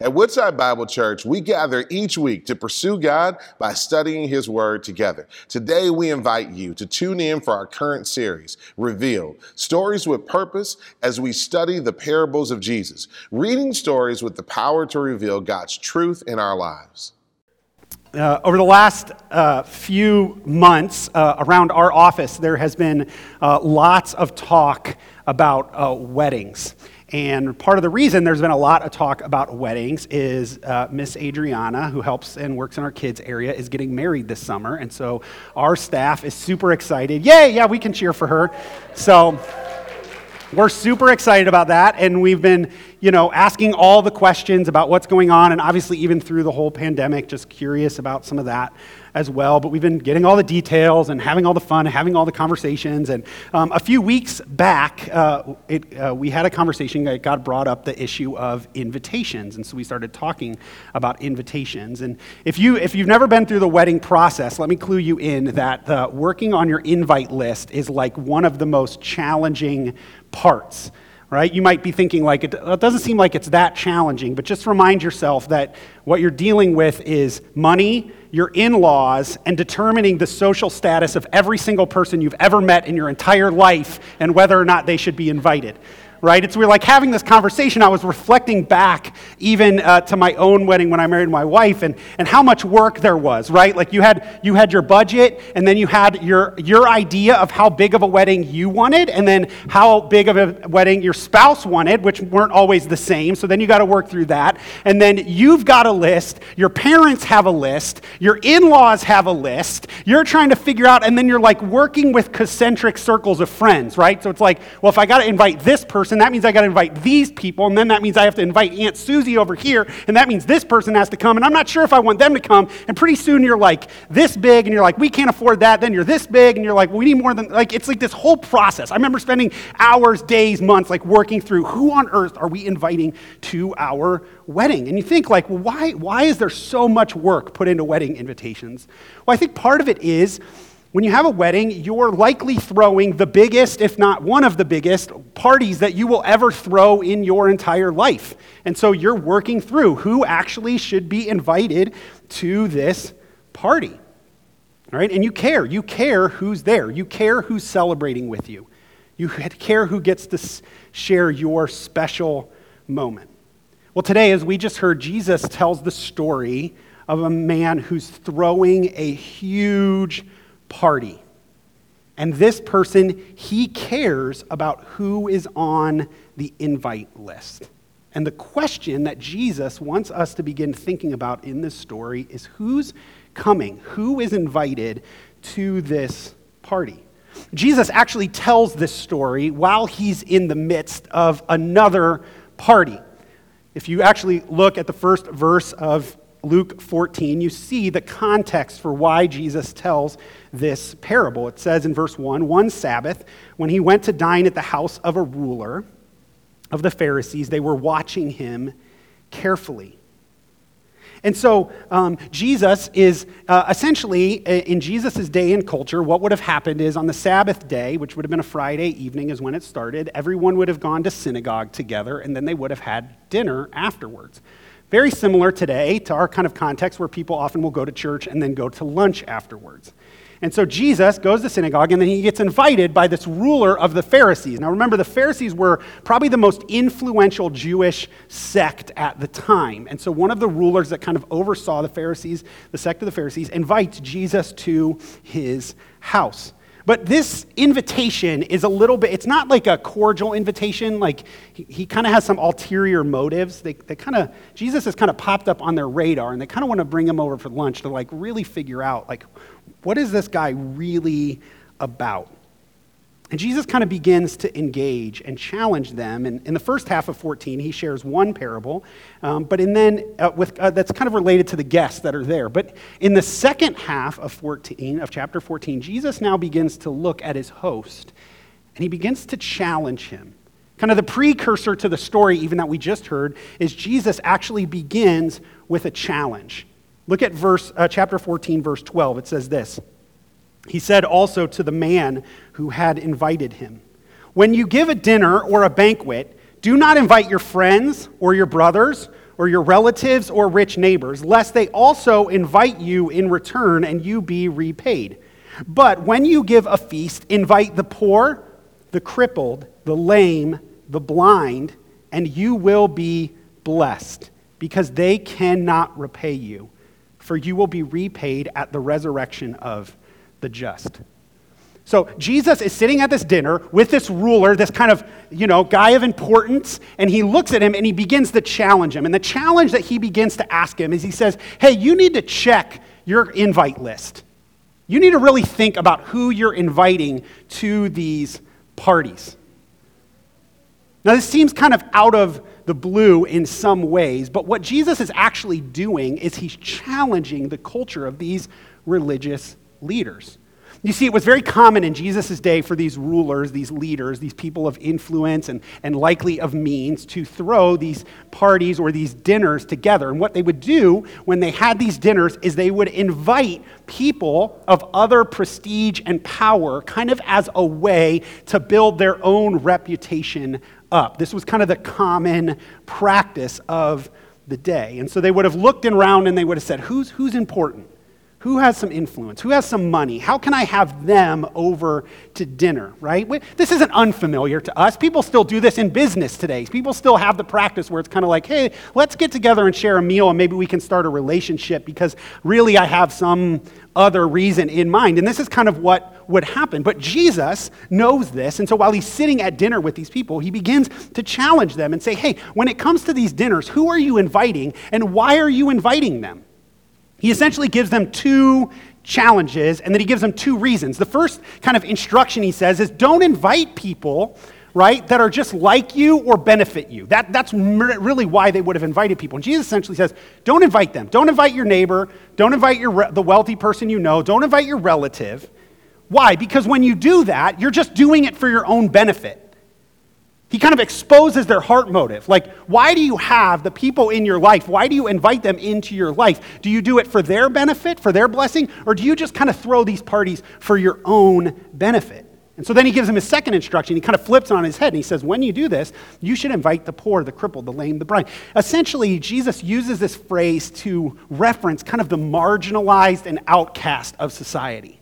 At Woodside Bible Church, we gather each week to pursue God by studying His Word together. Today, we invite you to tune in for our current series, Revealed Stories with Purpose, as we study the parables of Jesus, reading stories with the power to reveal God's truth in our lives. Uh, over the last uh, few months uh, around our office, there has been uh, lots of talk about uh, weddings. And part of the reason there's been a lot of talk about weddings is uh, Miss Adriana, who helps and works in our kids' area, is getting married this summer. And so our staff is super excited. Yay, yeah, we can cheer for her. So we're super excited about that. And we've been, you know, asking all the questions about what's going on. And obviously, even through the whole pandemic, just curious about some of that as well. But we've been getting all the details and having all the fun, and having all the conversations. And um, a few weeks back, uh, it, uh, we had a conversation that God brought up the issue of invitations. And so we started talking about invitations. And if, you, if you've never been through the wedding process, let me clue you in that working on your invite list is like one of the most challenging parts right? You might be thinking, like, it, it, doesn't seem like it's that challenging, but just remind yourself that what you're dealing with is money, your in laws, and determining the social status of every single person you've ever met in your entire life and whether or not they should be invited right? It's we're like having this conversation. I was reflecting back even uh, to my own wedding when I married my wife and, and how much work there was, right? Like you had, you had your budget and then you had your, your idea of how big of a wedding you wanted and then how big of a wedding your spouse wanted, which weren't always the same. So then you got to work through that. And then you've got a list. Your parents have a list. Your in-laws have a list. You're trying to figure out, and then you're like working with concentric circles of friends, right? So it's like, well, if I got to invite this person, person, that means I got to invite these people, and then that means I have to invite Aunt Susie over here, and that means this person has to come, and I'm not sure if I want them to come. And pretty soon you're like this big, and you're like, we can't afford that. Then you're this big, and you're like, we need more than, like, it's like this whole process. I remember spending hours, days, months, like working through who on earth are we inviting to our wedding? And you think, like, well, why, why is there so much work put into wedding invitations? Well, I think part of it is when you have a wedding, you're likely throwing the biggest, if not one of the biggest, parties that you will ever throw in your entire life. And so you're working through who actually should be invited to this party. All right? And you care. You care who's there. You care who's celebrating with you. You care who gets to share your special moment. Well, today, as we just heard, Jesus tells the story of a man who's throwing a huge party. And this person, he cares about who is on the invite list. And the question that Jesus wants us to begin thinking about in this story is who's coming? Who is invited to this party? Jesus actually tells this story while he's in the midst of another party. If you actually look at the first verse of Luke 14, you see the context for why Jesus tells this parable. It says in verse 1 One Sabbath, when he went to dine at the house of a ruler of the Pharisees, they were watching him carefully. And so um, Jesus is uh, essentially, in Jesus' day and culture, what would have happened is on the Sabbath day, which would have been a Friday evening, is when it started, everyone would have gone to synagogue together, and then they would have had dinner afterwards. Very similar today to our kind of context where people often will go to church and then go to lunch afterwards. And so Jesus goes to synagogue and then he gets invited by this ruler of the Pharisees. Now remember, the Pharisees were probably the most influential Jewish sect at the time. And so one of the rulers that kind of oversaw the Pharisees, the sect of the Pharisees, invites Jesus to his house. But this invitation is a little bit, it's not like a cordial invitation. Like he, he kind of has some ulterior motives. They, they kind of, Jesus has kind of popped up on their radar and they kind of want to bring him over for lunch to like really figure out, like, what is this guy really about? And Jesus kind of begins to engage and challenge them. And in the first half of 14, he shares one parable, um, but in then uh, with, uh, that's kind of related to the guests that are there. But in the second half of 14, of chapter 14, Jesus now begins to look at his host, and he begins to challenge him. Kind of the precursor to the story, even that we just heard, is Jesus actually begins with a challenge. Look at verse, uh, chapter 14, verse 12. It says this. He said also to the man who had invited him, When you give a dinner or a banquet, do not invite your friends or your brothers or your relatives or rich neighbors, lest they also invite you in return and you be repaid. But when you give a feast, invite the poor, the crippled, the lame, the blind, and you will be blessed, because they cannot repay you, for you will be repaid at the resurrection of the just. So Jesus is sitting at this dinner with this ruler, this kind of, you know, guy of importance, and he looks at him and he begins to challenge him. And the challenge that he begins to ask him is he says, "Hey, you need to check your invite list. You need to really think about who you're inviting to these parties." Now, this seems kind of out of the blue in some ways, but what Jesus is actually doing is he's challenging the culture of these religious leaders. You see, it was very common in Jesus' day for these rulers, these leaders, these people of influence and, and likely of means to throw these parties or these dinners together. And what they would do when they had these dinners is they would invite people of other prestige and power kind of as a way to build their own reputation up. This was kind of the common practice of the day. And so they would have looked around and they would have said, Who's, who's important? Who has some influence? Who has some money? How can I have them over to dinner, right? This isn't unfamiliar to us. People still do this in business today. People still have the practice where it's kind of like, hey, let's get together and share a meal and maybe we can start a relationship because really I have some other reason in mind. And this is kind of what would happen. But Jesus knows this. And so while he's sitting at dinner with these people, he begins to challenge them and say, hey, when it comes to these dinners, who are you inviting and why are you inviting them? He essentially gives them two challenges and then he gives them two reasons. The first kind of instruction he says is don't invite people, right, that are just like you or benefit you. That, that's really why they would have invited people. And Jesus essentially says don't invite them. Don't invite your neighbor. Don't invite your, the wealthy person you know. Don't invite your relative. Why? Because when you do that, you're just doing it for your own benefit. He kind of exposes their heart motive. Like, why do you have the people in your life? Why do you invite them into your life? Do you do it for their benefit, for their blessing, or do you just kind of throw these parties for your own benefit? And so then he gives him his second instruction. He kind of flips on his head and he says, When you do this, you should invite the poor, the crippled, the lame, the blind. Essentially, Jesus uses this phrase to reference kind of the marginalized and outcast of society.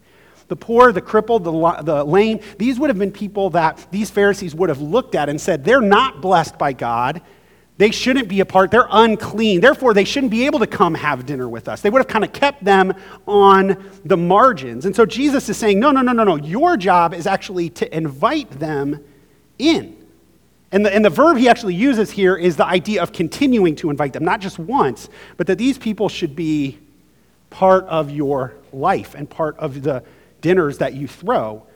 The poor, the crippled, the, the lame, these would have been people that these Pharisees would have looked at and said, they're not blessed by God. They shouldn't be a part. They're unclean. Therefore, they shouldn't be able to come have dinner with us. They would have kind of kept them on the margins. And so Jesus is saying, no, no, no, no, no. Your job is actually to invite them in. And the, and the verb he actually uses here is the idea of continuing to invite them, not just once, but that these people should be part of your life and part of the dinners that you throw.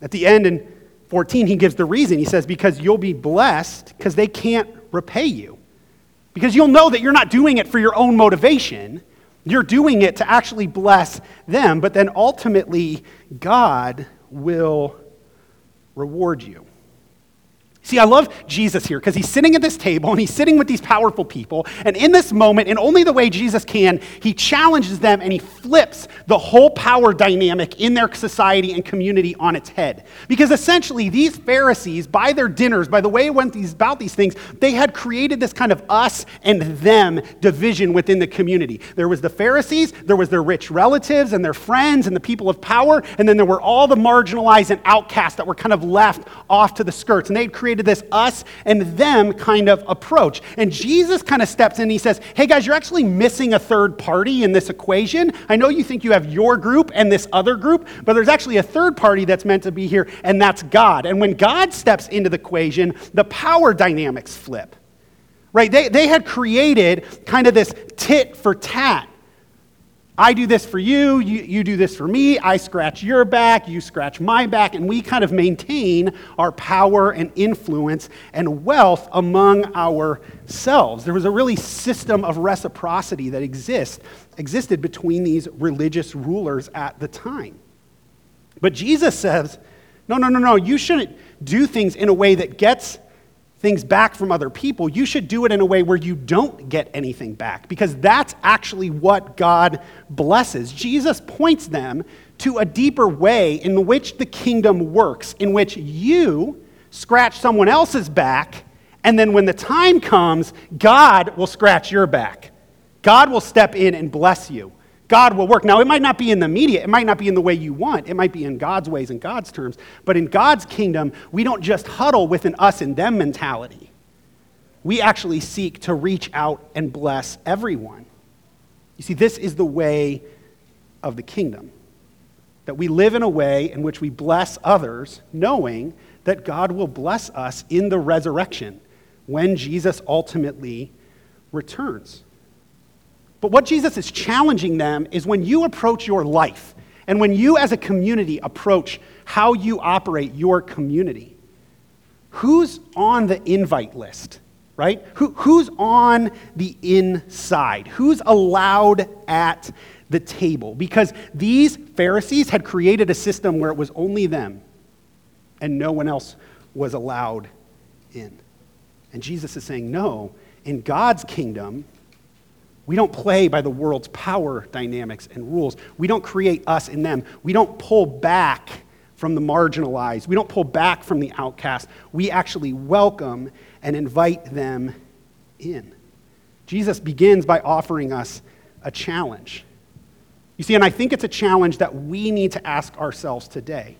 At the end in 14, he gives the reason. He says, Because you'll be blessed because they can't repay you. Because you'll know that you're not doing it for your own motivation. You're doing it to actually bless them, but then ultimately, God will reward you. See, I love Jesus here because he's sitting at this table and he's sitting with these powerful people. And in this moment, in only the way Jesus can, he challenges them and he flips the whole power dynamic in their society and community on its head. Because essentially, these Pharisees, by their dinners, by the way went these, about these things, they had created this kind of us and them division within the community. There was the Pharisees, there was their rich relatives and their friends and the people of power, and then there were all the marginalized and outcasts that were kind of left off to the skirts. And they'd created to this us and them kind of approach. And Jesus kind of steps in and he says, Hey guys, you're actually missing a third party in this equation. I know you think you have your group and this other group, but there's actually a third party that's meant to be here, and that's God. And when God steps into the equation, the power dynamics flip. Right? They, they had created kind of this tit for tat I do this for you, you, you do this for me, I scratch your back, you scratch my back, and we kind of maintain our power and influence and wealth among ourselves. There was a really system of reciprocity that exists, existed between these religious rulers at the time. But Jesus says, no, no, no, no, you shouldn't do things in a way that gets things back from other people, you should do it in a way where you don't get anything back because that's actually what God blesses. Jesus points them to a deeper way in which the kingdom works, in which you scratch someone else's back And then when the time comes, God will scratch your back. God will step in and bless you. God will work. Now, it might not be in the media, it might not be in the way you want, it might be in God's ways and God's terms. But in God's kingdom, we don't just huddle with an us and them mentality. We actually seek to reach out and bless everyone. You see, this is the way of the kingdom. That we live in a way in which we bless others, knowing that God will bless us in the resurrection when Jesus ultimately returns. But what Jesus is challenging them is when you approach your life and when you as a community approach how you operate your community, who's on the invite list, right? Who, who's on the inside? Who's allowed at the table? Because these Pharisees had created a system where it was only them and no one else was allowed in. And Jesus is saying, no, in God's kingdom, we don't play by the world's power dynamics and rules. We don't create us in them. We don't pull back from the marginalized. We don't pull back from the outcast. We actually welcome and invite them in. Jesus begins by offering us a challenge. You see, and I think it's a challenge that we need to ask ourselves today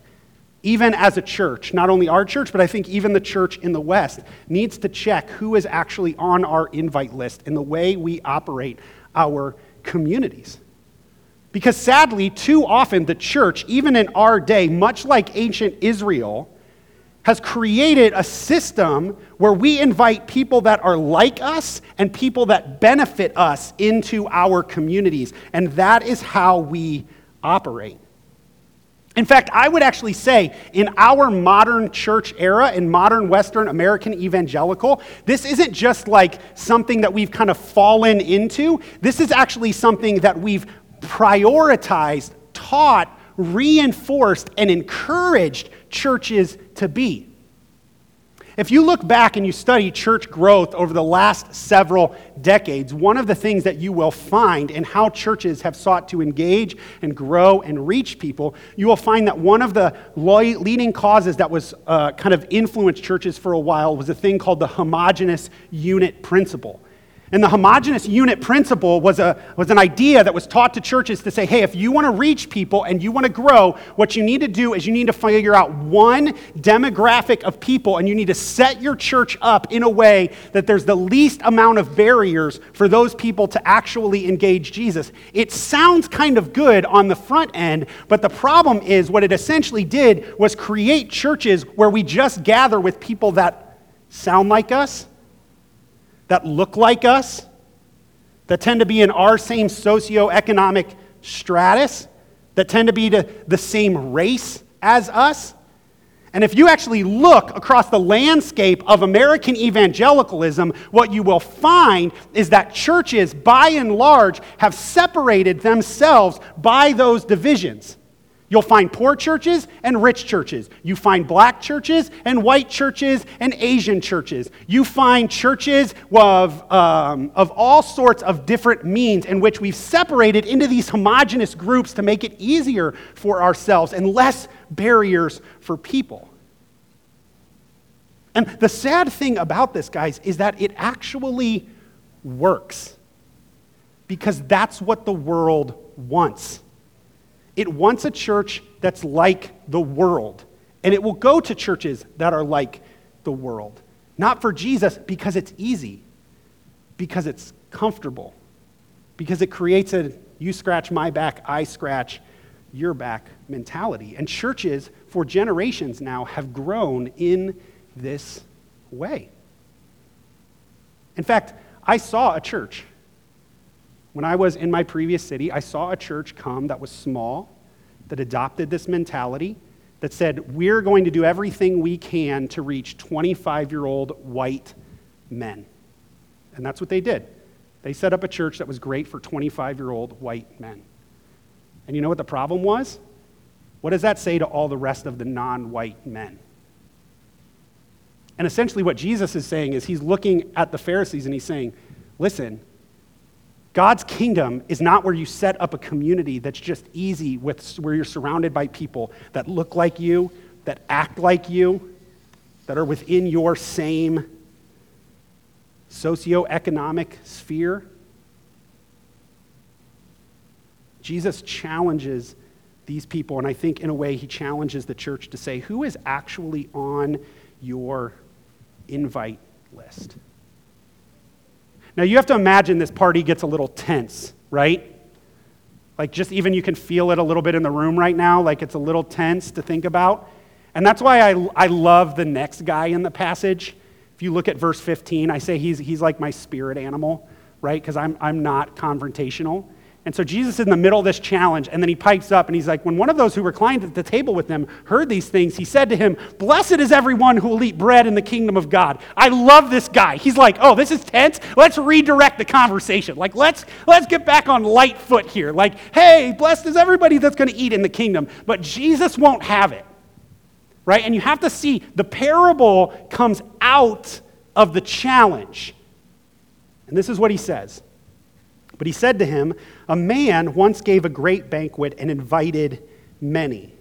even as a church, not only our church, but I think even the church in the West needs to check who is actually on our invite list in the way we operate our communities. Because sadly, too often the church, even in our day, much like ancient Israel, has created a system where we invite people that are like us and people that benefit us into our communities. And that is how we operate. In fact, I would actually say in our modern church era, in modern Western American evangelical, this isn't just like something that we've kind of fallen into. This is actually something that we've prioritized, taught, reinforced, and encouraged churches to be. If you look back and you study church growth over the last several decades, one of the things that you will find in how churches have sought to engage and grow and reach people, you will find that one of the leading causes that was uh, kind of influenced churches for a while was a thing called the homogenous unit principle. And the homogenous unit principle was, a, was an idea that was taught to churches to say, hey, if you want to reach people and you want to grow, what you need to do is you need to figure out one demographic of people and you need to set your church up in a way that there's the least amount of barriers for those people to actually engage Jesus. It sounds kind of good on the front end, but the problem is what it essentially did was create churches where we just gather with people that sound like us that look like us, that tend to be in our same socioeconomic stratus, that tend to be the same race as us. And if you actually look across the landscape of American evangelicalism, what you will find is that churches, by and large, have separated themselves by those divisions. You'll find poor churches and rich churches. You find black churches and white churches and Asian churches. You find churches of, um, of all sorts of different means in which we've separated into these homogenous groups to make it easier for ourselves and less barriers for people. And the sad thing about this, guys, is that it actually works because that's what the world wants. It wants a church that's like the world. And it will go to churches that are like the world. Not for Jesus because it's easy, because it's comfortable, because it creates a you scratch my back, I scratch your back mentality. And churches for generations now have grown in this way. In fact, I saw a church when I was in my previous city, I saw a church come that was small, that adopted this mentality, that said, we're going to do everything we can to reach 25 year old white men. And that's what they did. They set up a church that was great for 25 year old white men. And you know what the problem was? What does that say to all the rest of the non white men? And essentially, what Jesus is saying is he's looking at the Pharisees and he's saying, listen, God's kingdom is not where you set up a community that's just easy with where you're surrounded by people that look like you, that act like you, that are within your same socioeconomic sphere. Jesus challenges these people, and I think in a way he challenges the church to say, who is actually on your invite list? Now you have to imagine this party gets a little tense, right? Like, just even you can feel it a little bit in the room right now, like it's a little tense to think about. And that's why I, I love the next guy in the passage. If you look at verse 15, I say he's, he's like my spirit animal, right? Because I'm, I'm not confrontational. And so Jesus is in the middle of this challenge, and then he pipes up and he's like, When one of those who reclined at the table with them heard these things, he said to him, Blessed is everyone who will eat bread in the kingdom of God. I love this guy. He's like, Oh, this is tense. Let's redirect the conversation. Like, let's let's get back on light foot here. Like, hey, blessed is everybody that's going to eat in the kingdom. But Jesus won't have it. Right? And you have to see the parable comes out of the challenge. And this is what he says. But he said to him, A man once gave a great banquet and invited many.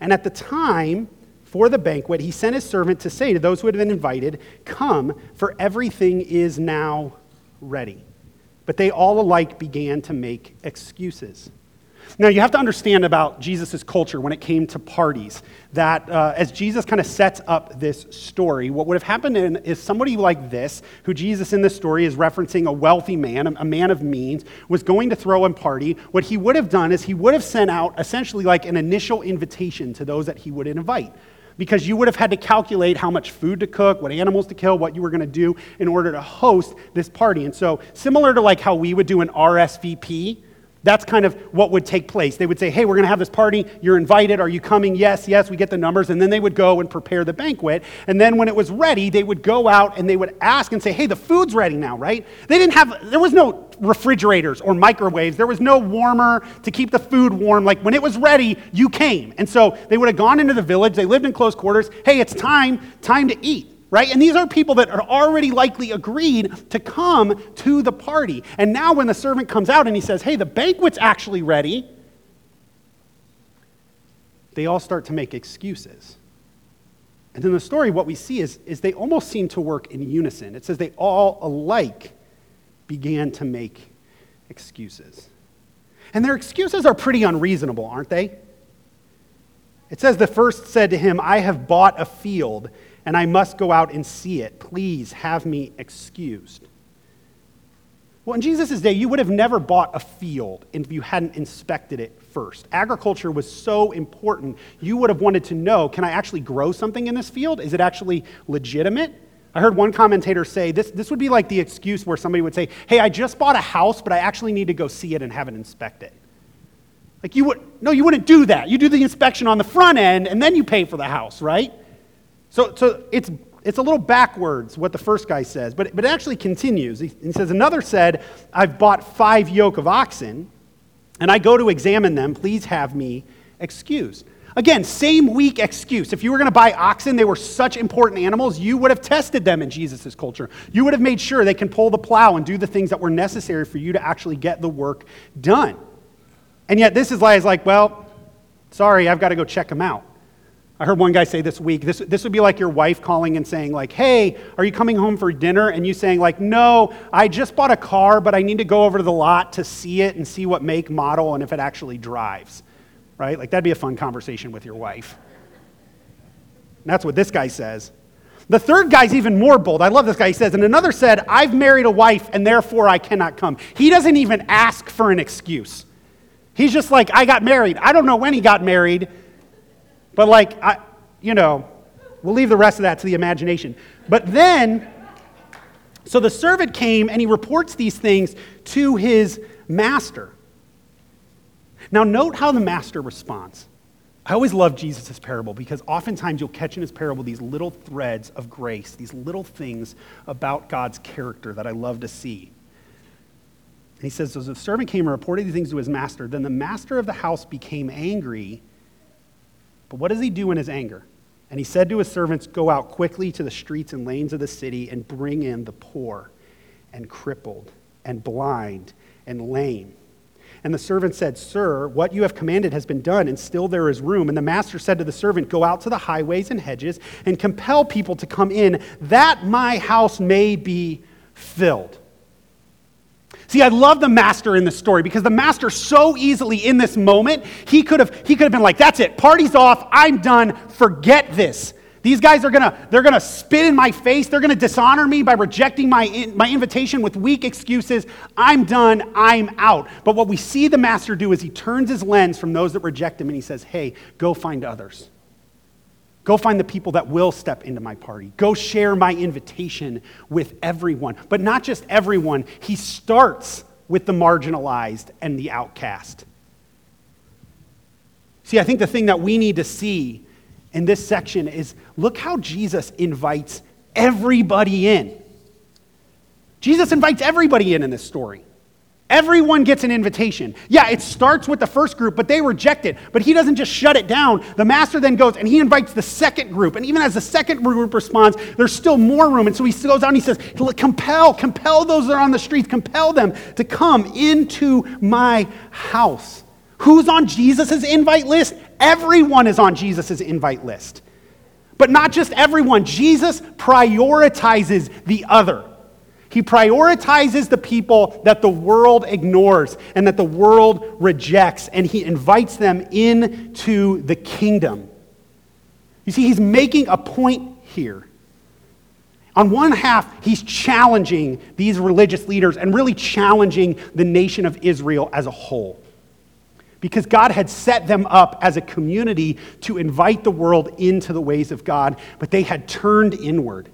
And at the time for the banquet, he sent his servant to say to those who had been invited, Come, for everything is now ready. But they all alike began to make excuses. Now, you have to understand about Jesus' culture when it came to parties that uh, as Jesus kind of sets up this story, what would have happened in, is somebody like this, who Jesus in this story is referencing a wealthy man, a man of means, was going to throw a party. What he would have done is he would have sent out essentially like an initial invitation to those that he would invite because you would have had to calculate how much food to cook, what animals to kill, what you were going to do in order to host this party. And so, similar to like how we would do an RSVP, that's kind of what would take place. They would say, Hey, we're going to have this party. You're invited. Are you coming? Yes, yes. We get the numbers. And then they would go and prepare the banquet. And then when it was ready, they would go out and they would ask and say, Hey, the food's ready now, right? They didn't have, there was no refrigerators or microwaves. There was no warmer to keep the food warm. Like when it was ready, you came. And so they would have gone into the village. They lived in close quarters. Hey, it's time, time to eat right? And these are people that are already likely agreed to come to the party. And now, when the servant comes out and he says, Hey, the banquet's actually ready, they all start to make excuses. And in the story, what we see is, is they almost seem to work in unison. It says they all alike began to make excuses. And their excuses are pretty unreasonable, aren't they? It says the first said to him, I have bought a field and I must go out and see it. Please have me excused. Well, in Jesus' day, you would have never bought a field if you hadn't inspected it first. Agriculture was so important, you would have wanted to know can I actually grow something in this field? Is it actually legitimate? I heard one commentator say this, this would be like the excuse where somebody would say, Hey, I just bought a house, but I actually need to go see it and have it inspected. Like you would, no, you wouldn't do that. You do the inspection on the front end and then you pay for the house, right? So, so it's, it's a little backwards what the first guy says, but, but it actually continues. He, he says, Another said, I've bought five yoke of oxen, and I go to examine them. Please have me excused. Again, same weak excuse. If you were going to buy oxen, they were such important animals, you would have tested them in Jesus' culture. You would have made sure they can pull the plow and do the things that were necessary for you to actually get the work done. And yet, this is like, well, sorry, I've got to go check them out. I heard one guy say this week, this, this would be like your wife calling and saying, like, hey, are you coming home for dinner? And you saying, like, no, I just bought a car, but I need to go over to the lot to see it and see what make, model, and if it actually drives. Right? Like, that'd be a fun conversation with your wife. And that's what this guy says. The third guy's even more bold. I love this guy. He says, and another said, I've married a wife, and therefore I cannot come. He doesn't even ask for an excuse. He's just like, I got married. I don't know when he got married. But, like, I, you know, we'll leave the rest of that to the imagination. But then, so the servant came and he reports these things to his master. Now, note how the master responds. I always love Jesus' parable because oftentimes you'll catch in his parable these little threads of grace, these little things about God's character that I love to see. And he says, As the servant came and reported these things to his master, then the master of the house became angry but what does he do in his anger? And he said to his servants, Go out quickly to the streets and lanes of the city and bring in the poor and crippled and blind and lame. And the servant said, Sir, what you have commanded has been done, and still there is room. And the master said to the servant, Go out to the highways and hedges and compel people to come in, that my house may be filled. See, I love the master in this story because the master so easily in this moment, he could have he could have been like, "That's it. Party's off. I'm done. Forget this." These guys are gonna, they're gonna spit in my face. They're gonna dishonor me by rejecting my, my invitation with weak excuses. I'm done. I'm out. But what we see the master do is he turns his lens from those that reject him and he says, Hey, go find others. Go find the people that will step into my party. Go share my invitation with everyone. But not just everyone, he starts with the marginalized and the outcast. See, I think the thing that we need to see in this section is look how Jesus invites everybody in. Jesus invites everybody in in this story. Everyone gets an invitation. Yeah, it starts with the first group, but they reject it. But he doesn't just shut it down. The master then goes and he invites the second group. And even as the second group responds, there's still more room. And so he goes out and he says, Compel, compel those that are on the streets, compel them to come into my house. Who's on Jesus' invite list? Everyone is on Jesus' invite list. But not just everyone, Jesus prioritizes the other. He prioritizes the people that the world ignores and that the world rejects, and he invites them into the kingdom. You see, he's making a point here. On one half, he's challenging these religious leaders and really challenging the nation of Israel as a whole because God had set them up as a community to invite the world into the ways of God, but they had turned inward.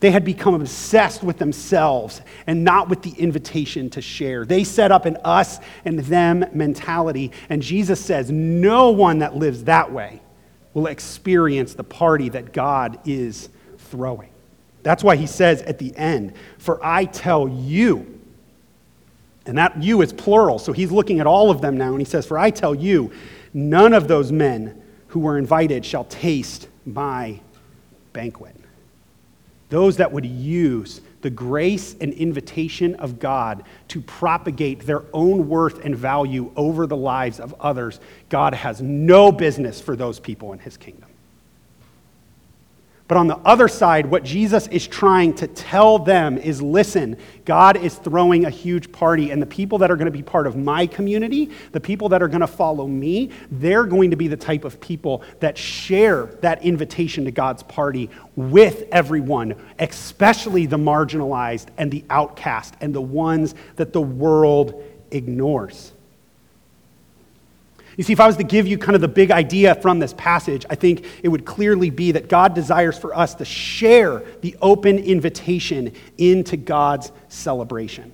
They had become obsessed with themselves and not with the invitation to share. They set up an us and them mentality, and Jesus says, No one that lives that way will experience the party that God is throwing. That's why he says at the end, For I tell you, and that you is plural, so he's looking at all of them now, and he says, For I tell you, none of those men who were invited shall taste my banquet. Those that would use the grace and invitation of God to propagate their own worth and value over the lives of others, God has no business for those people in his kingdom. But on the other side, what Jesus is trying to tell them is listen, God is throwing a huge party, and the people that are going to be part of my community, the people that are going to follow me, they're going to be the type of people that share that invitation to God's party with everyone, especially the marginalized and the outcast and the ones that the world ignores. You see, if I was to give you kind of the big idea from this passage, I think it would clearly be that God desires for us to share the open invitation into God's celebration.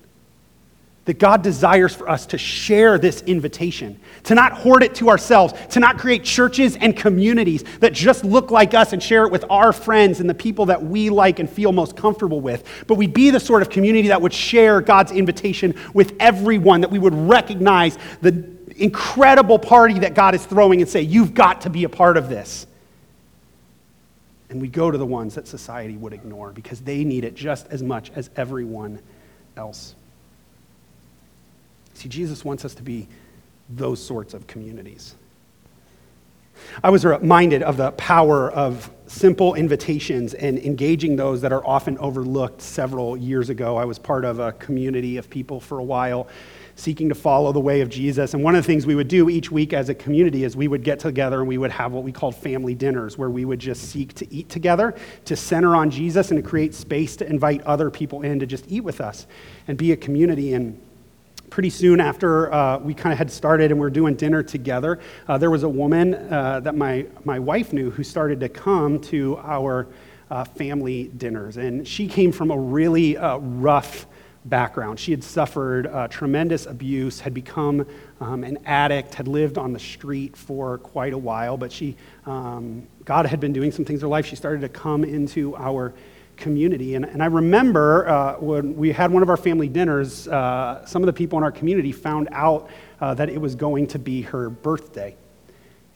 That God desires for us to share this invitation, to not hoard it to ourselves, to not create churches and communities that just look like us and share it with our friends and the people that we like and feel most comfortable with. But we'd be the sort of community that would share God's invitation with everyone, that we would recognize the incredible party that God is throwing and say, You've got to be a part of this. And we go to the ones that society would ignore because they need it just as much as everyone else. See, Jesus wants us to be those sorts of communities. I was reminded of the power of simple invitations and engaging those that are often overlooked several years ago. I was part of a community of people for a while seeking to follow the way of Jesus. And one of the things we would do each week as a community is we would get together and we would have what we called family dinners, where we would just seek to eat together, to center on Jesus, and to create space to invite other people in to just eat with us and be a community. And pretty soon after uh, we kind of had started and we are doing dinner together, uh, there was a woman uh, that my, my wife knew who started to come to our uh, family dinners. And she came from a really uh, rough background. She had suffered uh, tremendous abuse, had become um, an addict, had lived on the street for quite a while, but she, um, God had been doing some things in her life. She started to come into our community. And, and I remember uh, when we had one of our family dinners, uh, some of the people in our community found out uh, that it was going to be her birthday.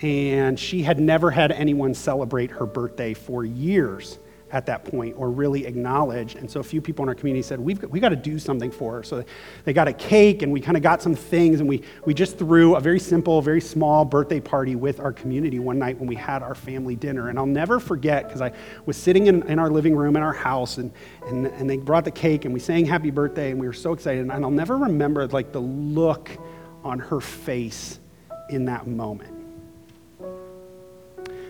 And she had never had anyone celebrate her birthday for years at that point or really acknowledge. And so a few people in our community said, We've we got to do something for her. So they got a cake and we kind of got some things and we, we just threw a very simple, very small birthday party with our community one night when we had our family dinner. And I'll never forget because I was sitting in, in our living room in our house and, and, and they brought the cake and we sang happy birthday and we were so excited. And I'll never remember like the look on her face in that moment.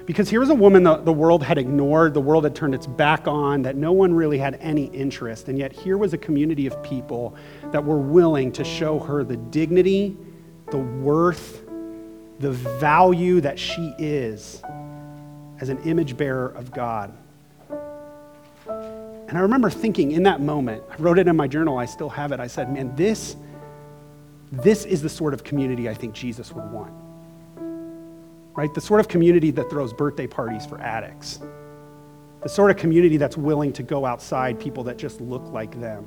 Because here was a woman the, the world had ignored, the world had turned its back on, that no one really had any interest. And yet here was a community of people that were willing to show her the dignity, the worth, the value that she is as an image bearer of God. And I remember thinking in that moment, I wrote it in my journal, I still have it. I said, man, this, this is the sort of community I think Jesus would want right? The sort of community that throws birthday parties for addicts. The sort of community that's willing to go outside people that just look like them.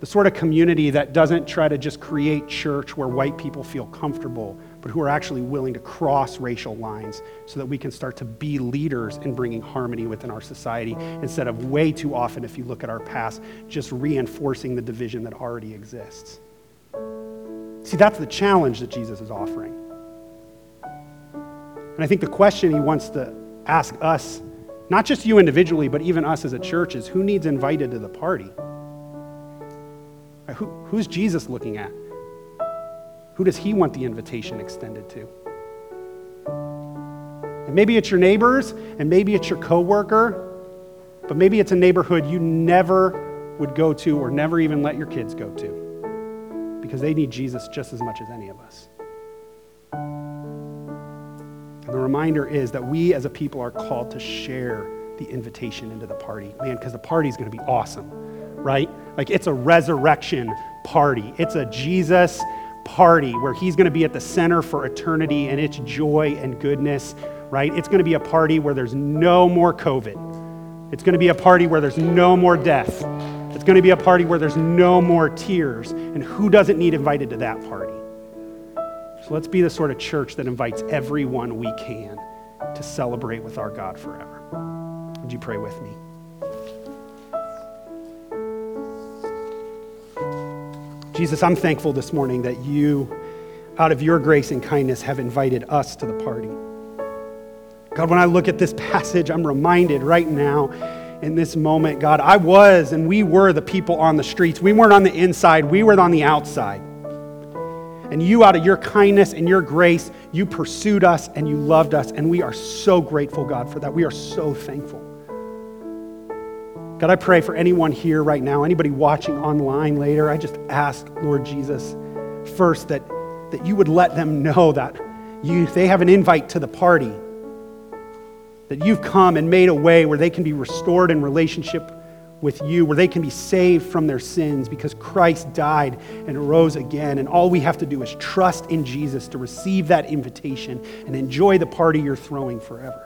The sort of community that doesn't try to just create church where white people feel comfortable, but who are actually willing to cross racial lines so that we can start to be leaders in bringing harmony within our society instead of way too often, if you look at our past, just reinforcing the division that already exists. See, that's the challenge that Jesus is offering. And I think the question he wants to ask us, not just you individually, but even us as a church, is who needs invited to the party? Who, who's Jesus looking at? Who does he want the invitation extended to? And maybe it's your neighbors, and maybe it's your coworker, but maybe it's a neighborhood you never would go to or never even let your kids go to because they need Jesus just as much as any of us. And the reminder is that we as a people are called to share the invitation into the party. Man, because the party is going to be awesome, right? Like it's a resurrection party, it's a Jesus party where he's going to be at the center for eternity and it's joy and goodness, right? It's going to be a party where there's no more COVID. It's going to be a party where there's no more death. It's going to be a party where there's no more tears. And who doesn't need invited to that party? So let's be the sort of church that invites everyone we can to celebrate with our God forever. Would you pray with me? Jesus, I'm thankful this morning that you, out of your grace and kindness, have invited us to the party. God, when I look at this passage, I'm reminded right now in this moment, God, I was and we were the people on the streets. We weren't on the inside, we were on the outside. And you, out of your kindness and your grace, you pursued us and you loved us. And we are so grateful, God, for that. We are so thankful. God, I pray for anyone here right now, anybody watching online later, I just ask, Lord Jesus, first that, that you would let them know that you, they have an invite to the party, that you've come and made a way where they can be restored in relationship with you, where they can be saved from their sins because Christ died and rose again. And all we have to do is trust in Jesus to receive that invitation and enjoy the party you're throwing forever.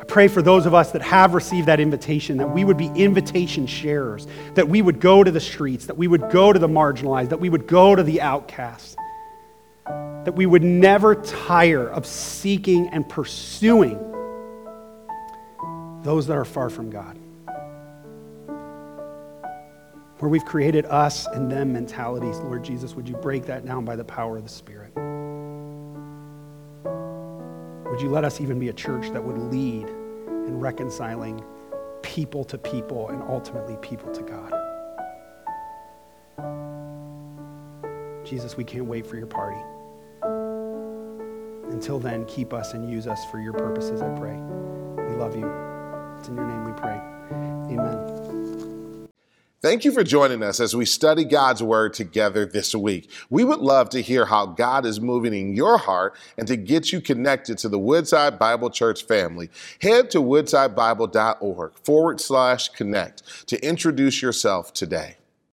I pray for those of us that have received that invitation that we would be invitation sharers, that we would go to the streets, that we would go to the marginalized, that we would go to the outcasts, that we would never tire of seeking and pursuing those that are far from God. Where we've created us and them mentalities, Lord Jesus, would you break that down by the power of the Spirit? Would you let us even be a church that would lead in reconciling people to people and ultimately people to God? Jesus, we can't wait for your party. Until then, keep us and use us for your purposes, I pray. We love you. It's in your name we pray. Amen. Thank you for joining us as we study God's Word together this week. We would love to hear how God is moving in your heart and to get you connected to the Woodside Bible Church family. Head to woodsidebible.org forward slash connect to introduce yourself today.